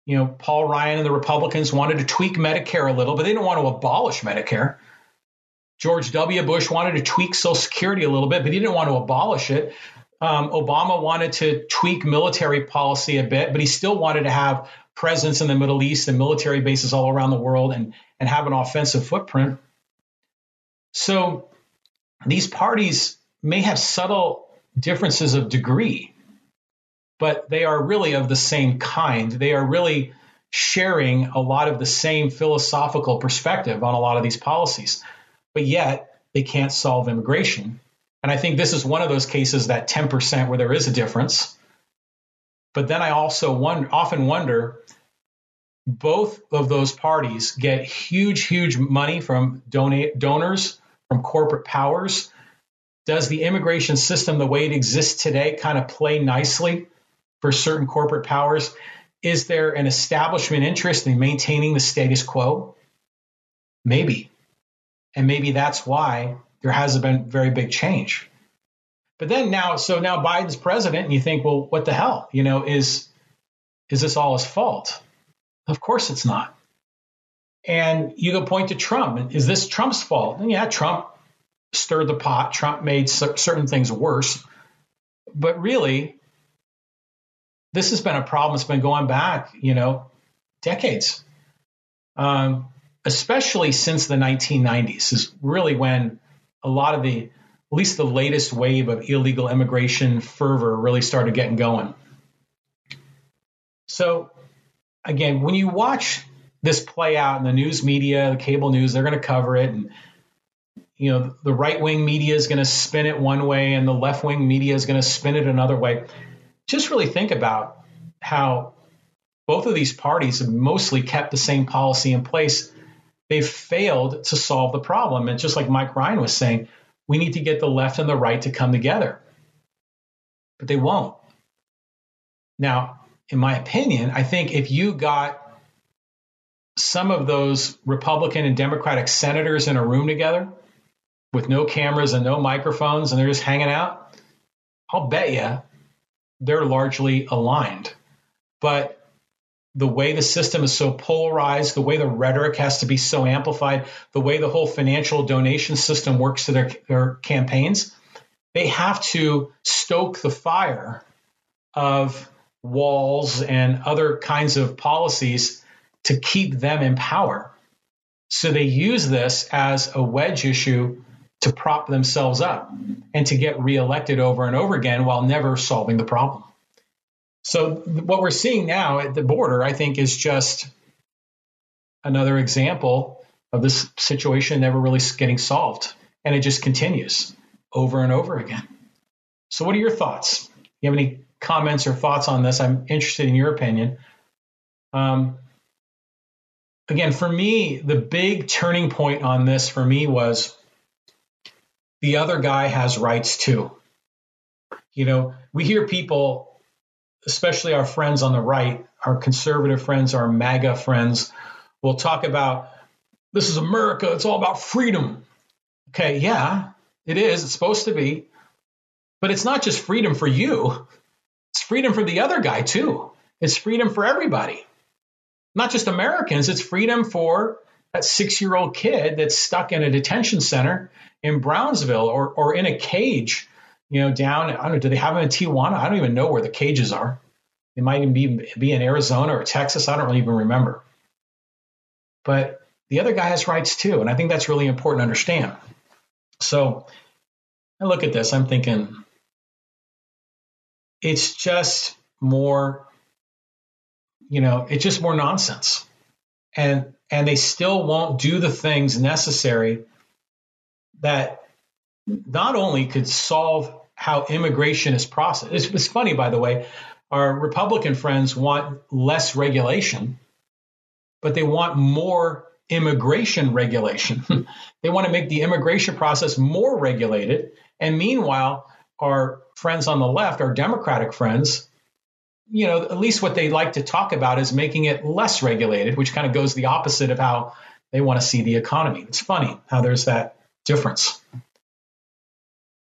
You know, Paul Ryan and the Republicans wanted to tweak Medicare a little, but they didn't want to abolish Medicare. George W. Bush wanted to tweak Social Security a little bit, but he didn't want to abolish it. Um, Obama wanted to tweak military policy a bit, but he still wanted to have presence in the Middle East and military bases all around the world and, and have an offensive footprint. So these parties may have subtle differences of degree, but they are really of the same kind. They are really sharing a lot of the same philosophical perspective on a lot of these policies, but yet they can't solve immigration. And I think this is one of those cases that 10% where there is a difference. But then I also often wonder both of those parties get huge, huge money from donate, donors from corporate powers? Does the immigration system, the way it exists today, kind of play nicely for certain corporate powers? Is there an establishment interest in maintaining the status quo? Maybe. And maybe that's why there hasn't been very big change. But then now, so now Biden's president, and you think, well, what the hell? You know, is is this all his fault? Of course it's not. And you can point to Trump. Is this Trump's fault? And yeah, Trump stirred the pot. Trump made certain things worse. But really, this has been a problem that's been going back, you know, decades. Um, especially since the 1990s is really when a lot of the, at least the latest wave of illegal immigration fervor really started getting going. So, again, when you watch this play out in the news media, the cable news, they're going to cover it. And, you know, the right wing media is going to spin it one way and the left wing media is going to spin it another way. Just really think about how both of these parties have mostly kept the same policy in place. They've failed to solve the problem. And just like Mike Ryan was saying, we need to get the left and the right to come together. But they won't. Now, in my opinion, I think if you got some of those Republican and Democratic senators in a room together with no cameras and no microphones and they're just hanging out, I'll bet you they're largely aligned. But the way the system is so polarized, the way the rhetoric has to be so amplified, the way the whole financial donation system works to their, their campaigns, they have to stoke the fire of walls and other kinds of policies to keep them in power. So they use this as a wedge issue to prop themselves up and to get reelected over and over again while never solving the problem. So what we're seeing now at the border, I think, is just another example of this situation never really getting solved. And it just continues over and over again. So what are your thoughts? You have any comments or thoughts on this? I'm interested in your opinion. Um, again, for me, the big turning point on this for me was the other guy has rights too. You know, we hear people, especially our friends on the right, our conservative friends, our MAGA friends, will talk about this is America. It's all about freedom. Okay, yeah, it is. It's supposed to be. But it's not just freedom for you, it's freedom for the other guy, too. It's freedom for everybody, not just Americans. It's freedom for that six year old kid that's stuck in a detention center in Brownsville or, or in a cage, you know, down, I don't know, do they have them in Tijuana? I don't even know where the cages are. They might even be, be in Arizona or Texas. I don't even remember. But the other guy has rights too. And I think that's really important to understand. So I look at this, I'm thinking, it's just more, you know, it's just more nonsense. And and they still won't do the things necessary that not only could solve how immigration is processed. It's, it's funny, by the way, our Republican friends want less regulation, but they want more immigration regulation. they want to make the immigration process more regulated. And meanwhile, our friends on the left, our Democratic friends, you know, at least what they like to talk about is making it less regulated, which kind of goes the opposite of how they want to see the economy. It's funny how there's that difference.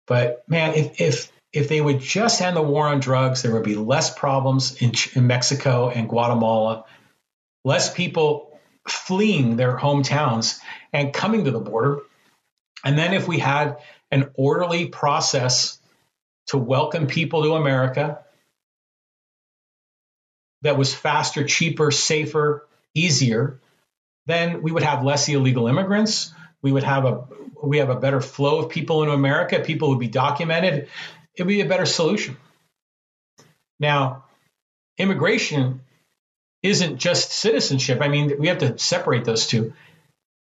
But man, if if if they would just end the war on drugs, there would be less problems in, in Mexico and Guatemala, less people fleeing their hometowns and coming to the border. And then if we had an orderly process to welcome people to America, that was faster, cheaper, safer, easier, then we would have less illegal immigrants. We would have a we have a better flow of people into America. People would be documented. It would be a better solution. Now, immigration isn't just citizenship. I mean, we have to separate those two.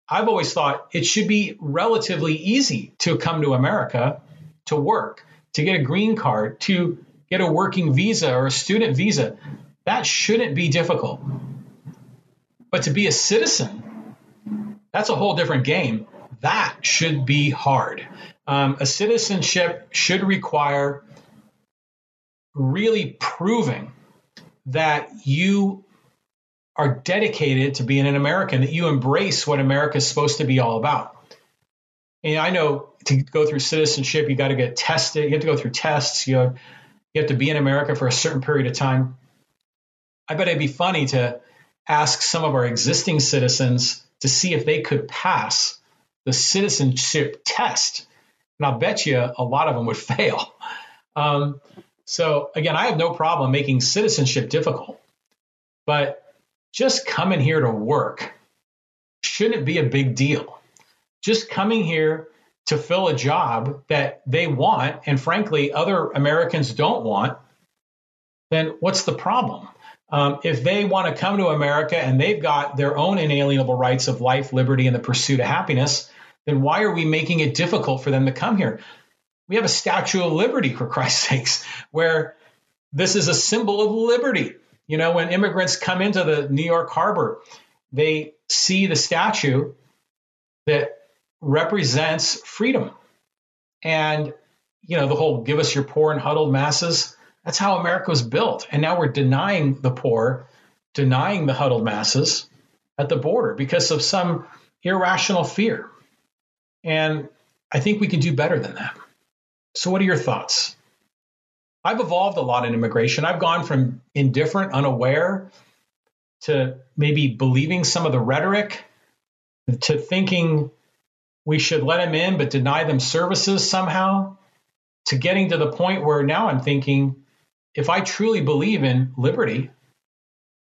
I've always thought it should be relatively easy to come to America to work, to get a green card, to get a working visa or a student visa. That shouldn't be difficult. But to be a citizen, that's a whole different game. That should be hard. Um, a citizenship should require really proving that you are dedicated to being an American, that you embrace what America is supposed to be all about. And I know to go through citizenship, you got to get tested. You have to go through tests. You have, you have to be in America for a certain period of time. I bet it'd be funny to ask some of our existing citizens to see if they could pass the citizenship test. And I'll bet you a lot of them would fail. Um, so, again, I have no problem making citizenship difficult, but just coming here to work shouldn't be a big deal. Just coming here to fill a job that they want, and frankly, other Americans don't want, then what's the problem? Um, if they want to come to America and they've got their own inalienable rights of life, liberty, and the pursuit of happiness, then why are we making it difficult for them to come here? We have a Statue of Liberty, for Christ's sakes, where this is a symbol of liberty. You know, when immigrants come into the New York harbor, they see the statue that represents freedom. And, you know, the whole give us your poor and huddled masses that's how America was built. And now we're denying the poor, denying the huddled masses at the border because of some irrational fear. And I think we can do better than that. So, what are your thoughts? I've evolved a lot in immigration. I've gone from indifferent, unaware, to maybe believing some of the rhetoric, to thinking we should let them in but deny them services somehow, to getting to the point where now I'm thinking if I truly believe in liberty,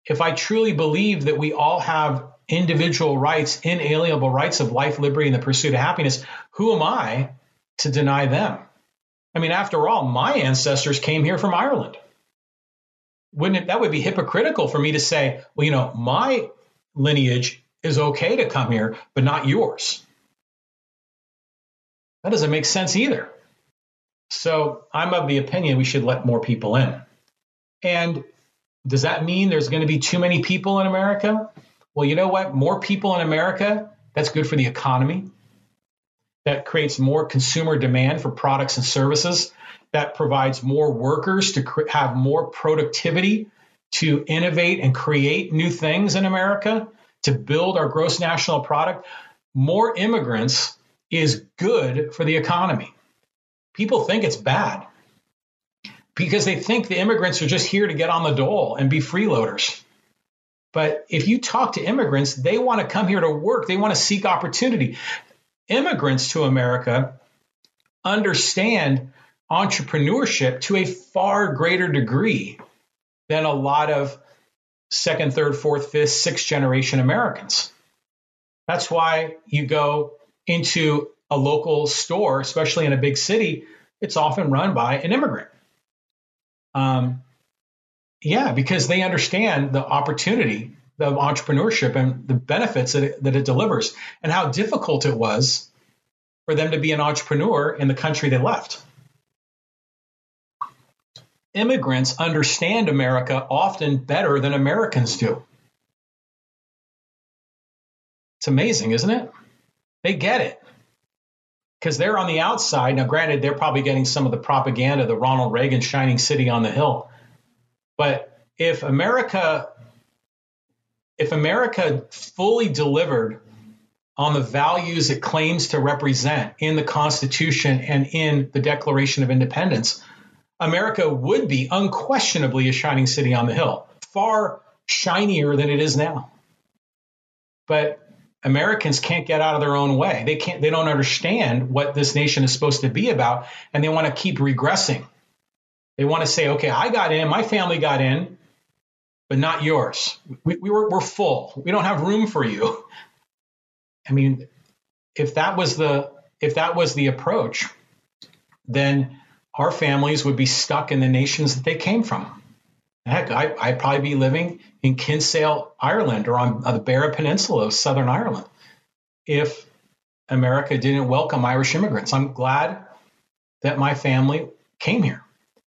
if I truly believe that we all have individual rights, inalienable rights of life, liberty, and the pursuit of happiness, who am I to deny them? I mean, after all, my ancestors came here from Ireland. Wouldn't it, that would be hypocritical for me to say, well, you know, my lineage is okay to come here, but not yours. That doesn't make sense either. So I'm of the opinion we should let more people in. And does that mean there's going to be too many people in America? Well, you know what? More people in America, that's good for the economy. That creates more consumer demand for products and services. that provides more workers to cr- have more productivity to innovate and create new things in America, to build our gross national product, more immigrants is good for the economy. People think it's bad because they think the immigrants are just here to get on the dole and be freeloaders. But if you talk to immigrants, they want to come here to work, they want to seek opportunity. Immigrants to America understand entrepreneurship to a far greater degree than a lot of second, third, fourth, fifth, sixth generation Americans. That's why you go into a local store, especially in a big city, it's often run by an immigrant. Um, yeah, because they understand the opportunity of entrepreneurship and the benefits that it, that it delivers and how difficult it was for them to be an entrepreneur in the country they left. Immigrants understand America often better than Americans do. It's amazing, isn't it? They get it because they're on the outside. Now, granted, they're probably getting some of the propaganda, the Ronald Reagan shining city on the hill. But if America, if America fully delivered on the values it claims to represent in the Constitution and in the Declaration of Independence, America would be unquestionably a shining city on the hill, far shinier than it is now. But Americans can't get out of their own way. They can't they don't understand what this nation is supposed to be about and they want to keep regressing. They want to say, okay, I got in, my family got in, but not yours. We, we were, we're full. We don't have room for you. I mean, if that was the if that was the approach, then our families would be stuck in the nations that they came from. Heck, I, I'd probably be living in Kinsale, Ireland, or on, on the Beara Peninsula of Southern Ireland if America didn't welcome Irish immigrants. I'm glad that my family came here,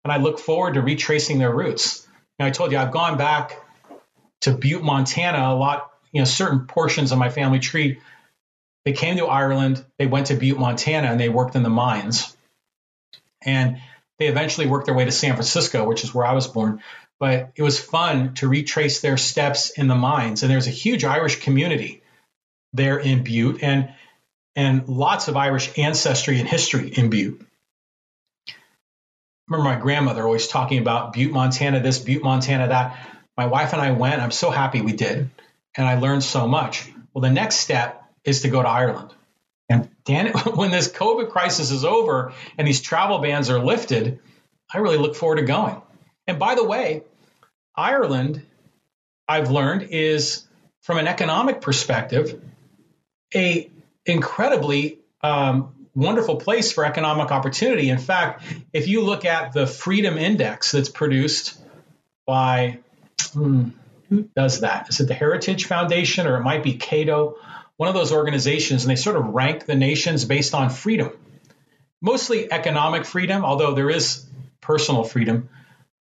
and I look forward to retracing their roots. I told you I've gone back to Butte, Montana a lot. You know, certain portions of my family tree. They came to Ireland. They went to Butte, Montana, and they worked in the mines. And they eventually worked their way to San Francisco, which is where I was born but it was fun to retrace their steps in the mines. And there's a huge Irish community there in Butte and and lots of Irish ancestry and history in Butte. Remember my grandmother always talking about Butte, Montana, this, Butte, Montana, that. My wife and I went. I'm so happy we did. And I learned so much. Well, the next step is to go to Ireland. And Dan, when this COVID crisis is over and these travel bans are lifted, I really look forward to going. And by the way, Ireland, I've learned, is from an economic perspective, a incredibly um, wonderful place for economic opportunity. In fact, if you look at the Freedom Index that's produced by hmm, who does that? Is it the Heritage Foundation or it might be Cato? One of those organizations, and they sort of rank the nations based on freedom, mostly economic freedom, although there is personal freedom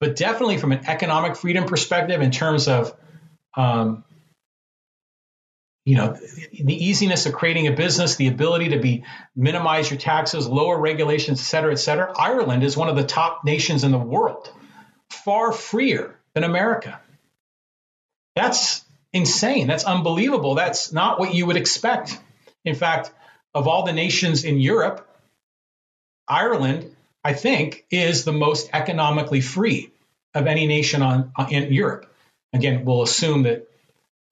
but definitely from an economic freedom perspective, in terms of, um, you know, the easiness of creating a business, the ability to be minimize your taxes, lower regulations, et cetera, et cetera. Ireland is one of the top nations in the world, far freer than America. That's insane. That's unbelievable. That's not what you would expect. In fact, of all the nations in Europe, Ireland, I think, is the most economically free of any nation on, in Europe. Again, we'll assume that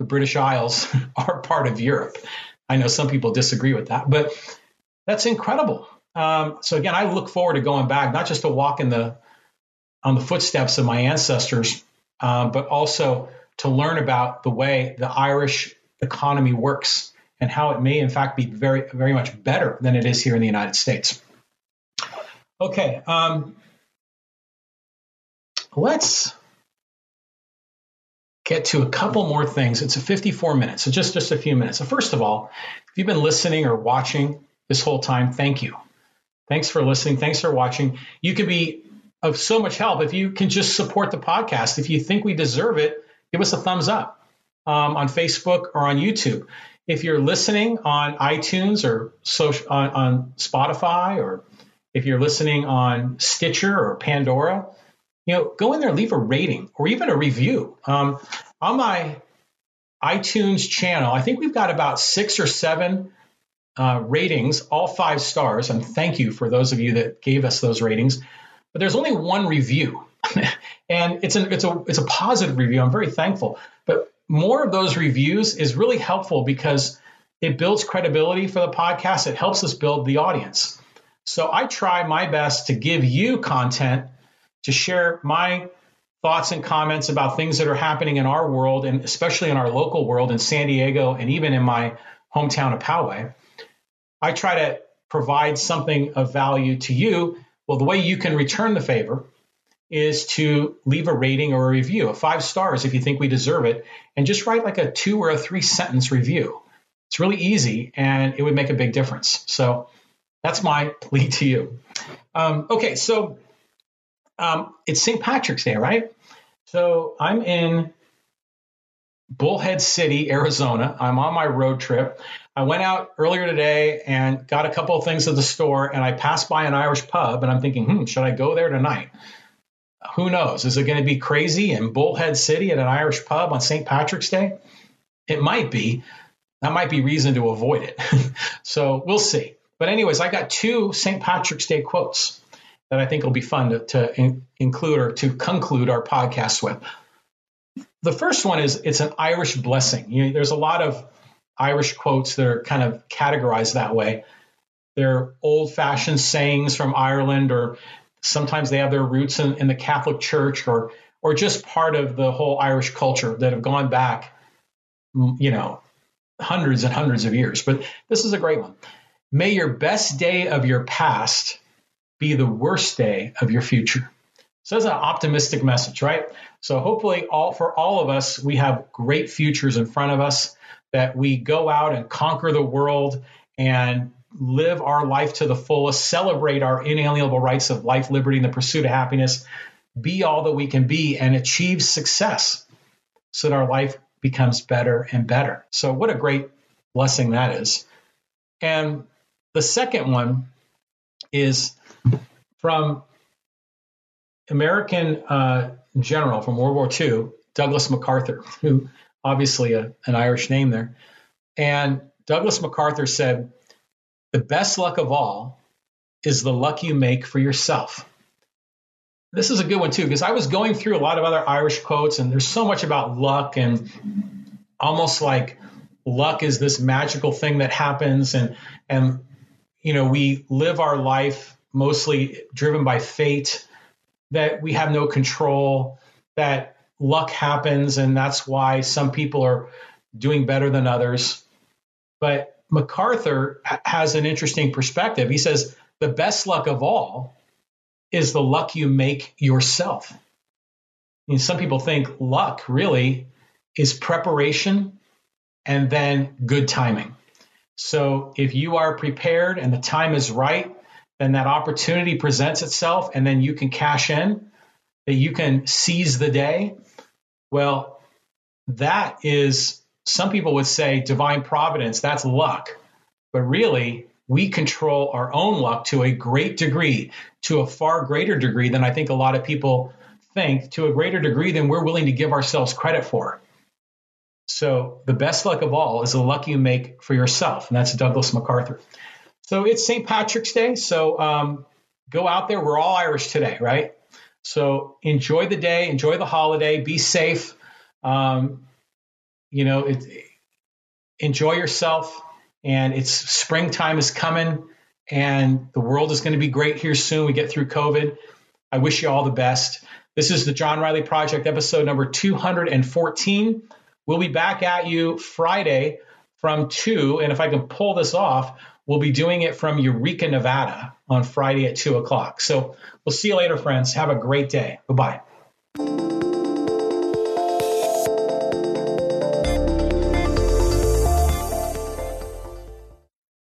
the British Isles are part of Europe. I know some people disagree with that, but that's incredible. Um, so again, I look forward to going back, not just to walk in the on the footsteps of my ancestors, um, but also to learn about the way the Irish economy works and how it may, in fact, be very, very much better than it is here in the United States. Okay, um, let's get to a couple more things. It's a 54 minutes, so just, just a few minutes. So first of all, if you've been listening or watching this whole time, thank you. Thanks for listening. Thanks for watching. You can be of so much help if you can just support the podcast. If you think we deserve it, give us a thumbs up um, on Facebook or on YouTube. If you're listening on iTunes or social, on, on Spotify or if you're listening on Stitcher or Pandora, you know, go in there, leave a rating or even a review. Um, on my iTunes channel, I think we've got about six or seven uh, ratings, all five stars. And thank you for those of you that gave us those ratings. But there's only one review, and it's an it's a it's a positive review. I'm very thankful. But more of those reviews is really helpful because it builds credibility for the podcast. It helps us build the audience. So I try my best to give you content to share my thoughts and comments about things that are happening in our world and especially in our local world in San Diego and even in my hometown of Poway. I try to provide something of value to you. Well, the way you can return the favor is to leave a rating or a review, a five stars if you think we deserve it, and just write like a two or a three sentence review. It's really easy and it would make a big difference. So that's my plea to you. Um, okay, so um, it's St. Patrick's Day, right? So I'm in Bullhead City, Arizona. I'm on my road trip. I went out earlier today and got a couple of things at the store, and I passed by an Irish pub, and I'm thinking, hmm, should I go there tonight? Who knows? Is it going to be crazy in Bullhead City at an Irish pub on St. Patrick's Day? It might be. That might be reason to avoid it. so we'll see. But, anyways, I got two St. Patrick's Day quotes that I think will be fun to, to in, include or to conclude our podcast with. The first one is it's an Irish blessing. You know, there's a lot of Irish quotes that are kind of categorized that way. They're old fashioned sayings from Ireland, or sometimes they have their roots in, in the Catholic Church, or or just part of the whole Irish culture that have gone back, you know, hundreds and hundreds of years. But this is a great one. May your best day of your past be the worst day of your future. So that's an optimistic message, right? So hopefully all for all of us, we have great futures in front of us that we go out and conquer the world and live our life to the fullest, celebrate our inalienable rights of life, liberty, and the pursuit of happiness, be all that we can be, and achieve success so that our life becomes better and better. So, what a great blessing that is. And the second one is from American uh, general from World War II, Douglas MacArthur, who obviously a, an Irish name there. And Douglas MacArthur said, The best luck of all is the luck you make for yourself. This is a good one too, because I was going through a lot of other Irish quotes, and there's so much about luck and almost like luck is this magical thing that happens and and you know we live our life mostly driven by fate, that we have no control, that luck happens, and that's why some people are doing better than others. But MacArthur has an interesting perspective. He says the best luck of all is the luck you make yourself. Mean, some people think luck really is preparation and then good timing. So if you are prepared and the time is right, then that opportunity presents itself and then you can cash in, that you can seize the day. Well, that is, some people would say divine providence, that's luck. But really, we control our own luck to a great degree, to a far greater degree than I think a lot of people think, to a greater degree than we're willing to give ourselves credit for. So, the best luck of all is the luck you make for yourself. And that's Douglas MacArthur. So it's St. Patrick's Day. So um, go out there. We're all Irish today, right? So enjoy the day, enjoy the holiday, be safe. Um, you know, it, enjoy yourself. And it's springtime is coming, and the world is going to be great here soon. We get through COVID. I wish you all the best. This is the John Riley Project, episode number 214. We'll be back at you Friday from 2. And if I can pull this off, We'll be doing it from Eureka, Nevada on Friday at 2 o'clock. So we'll see you later, friends. Have a great day. Bye bye.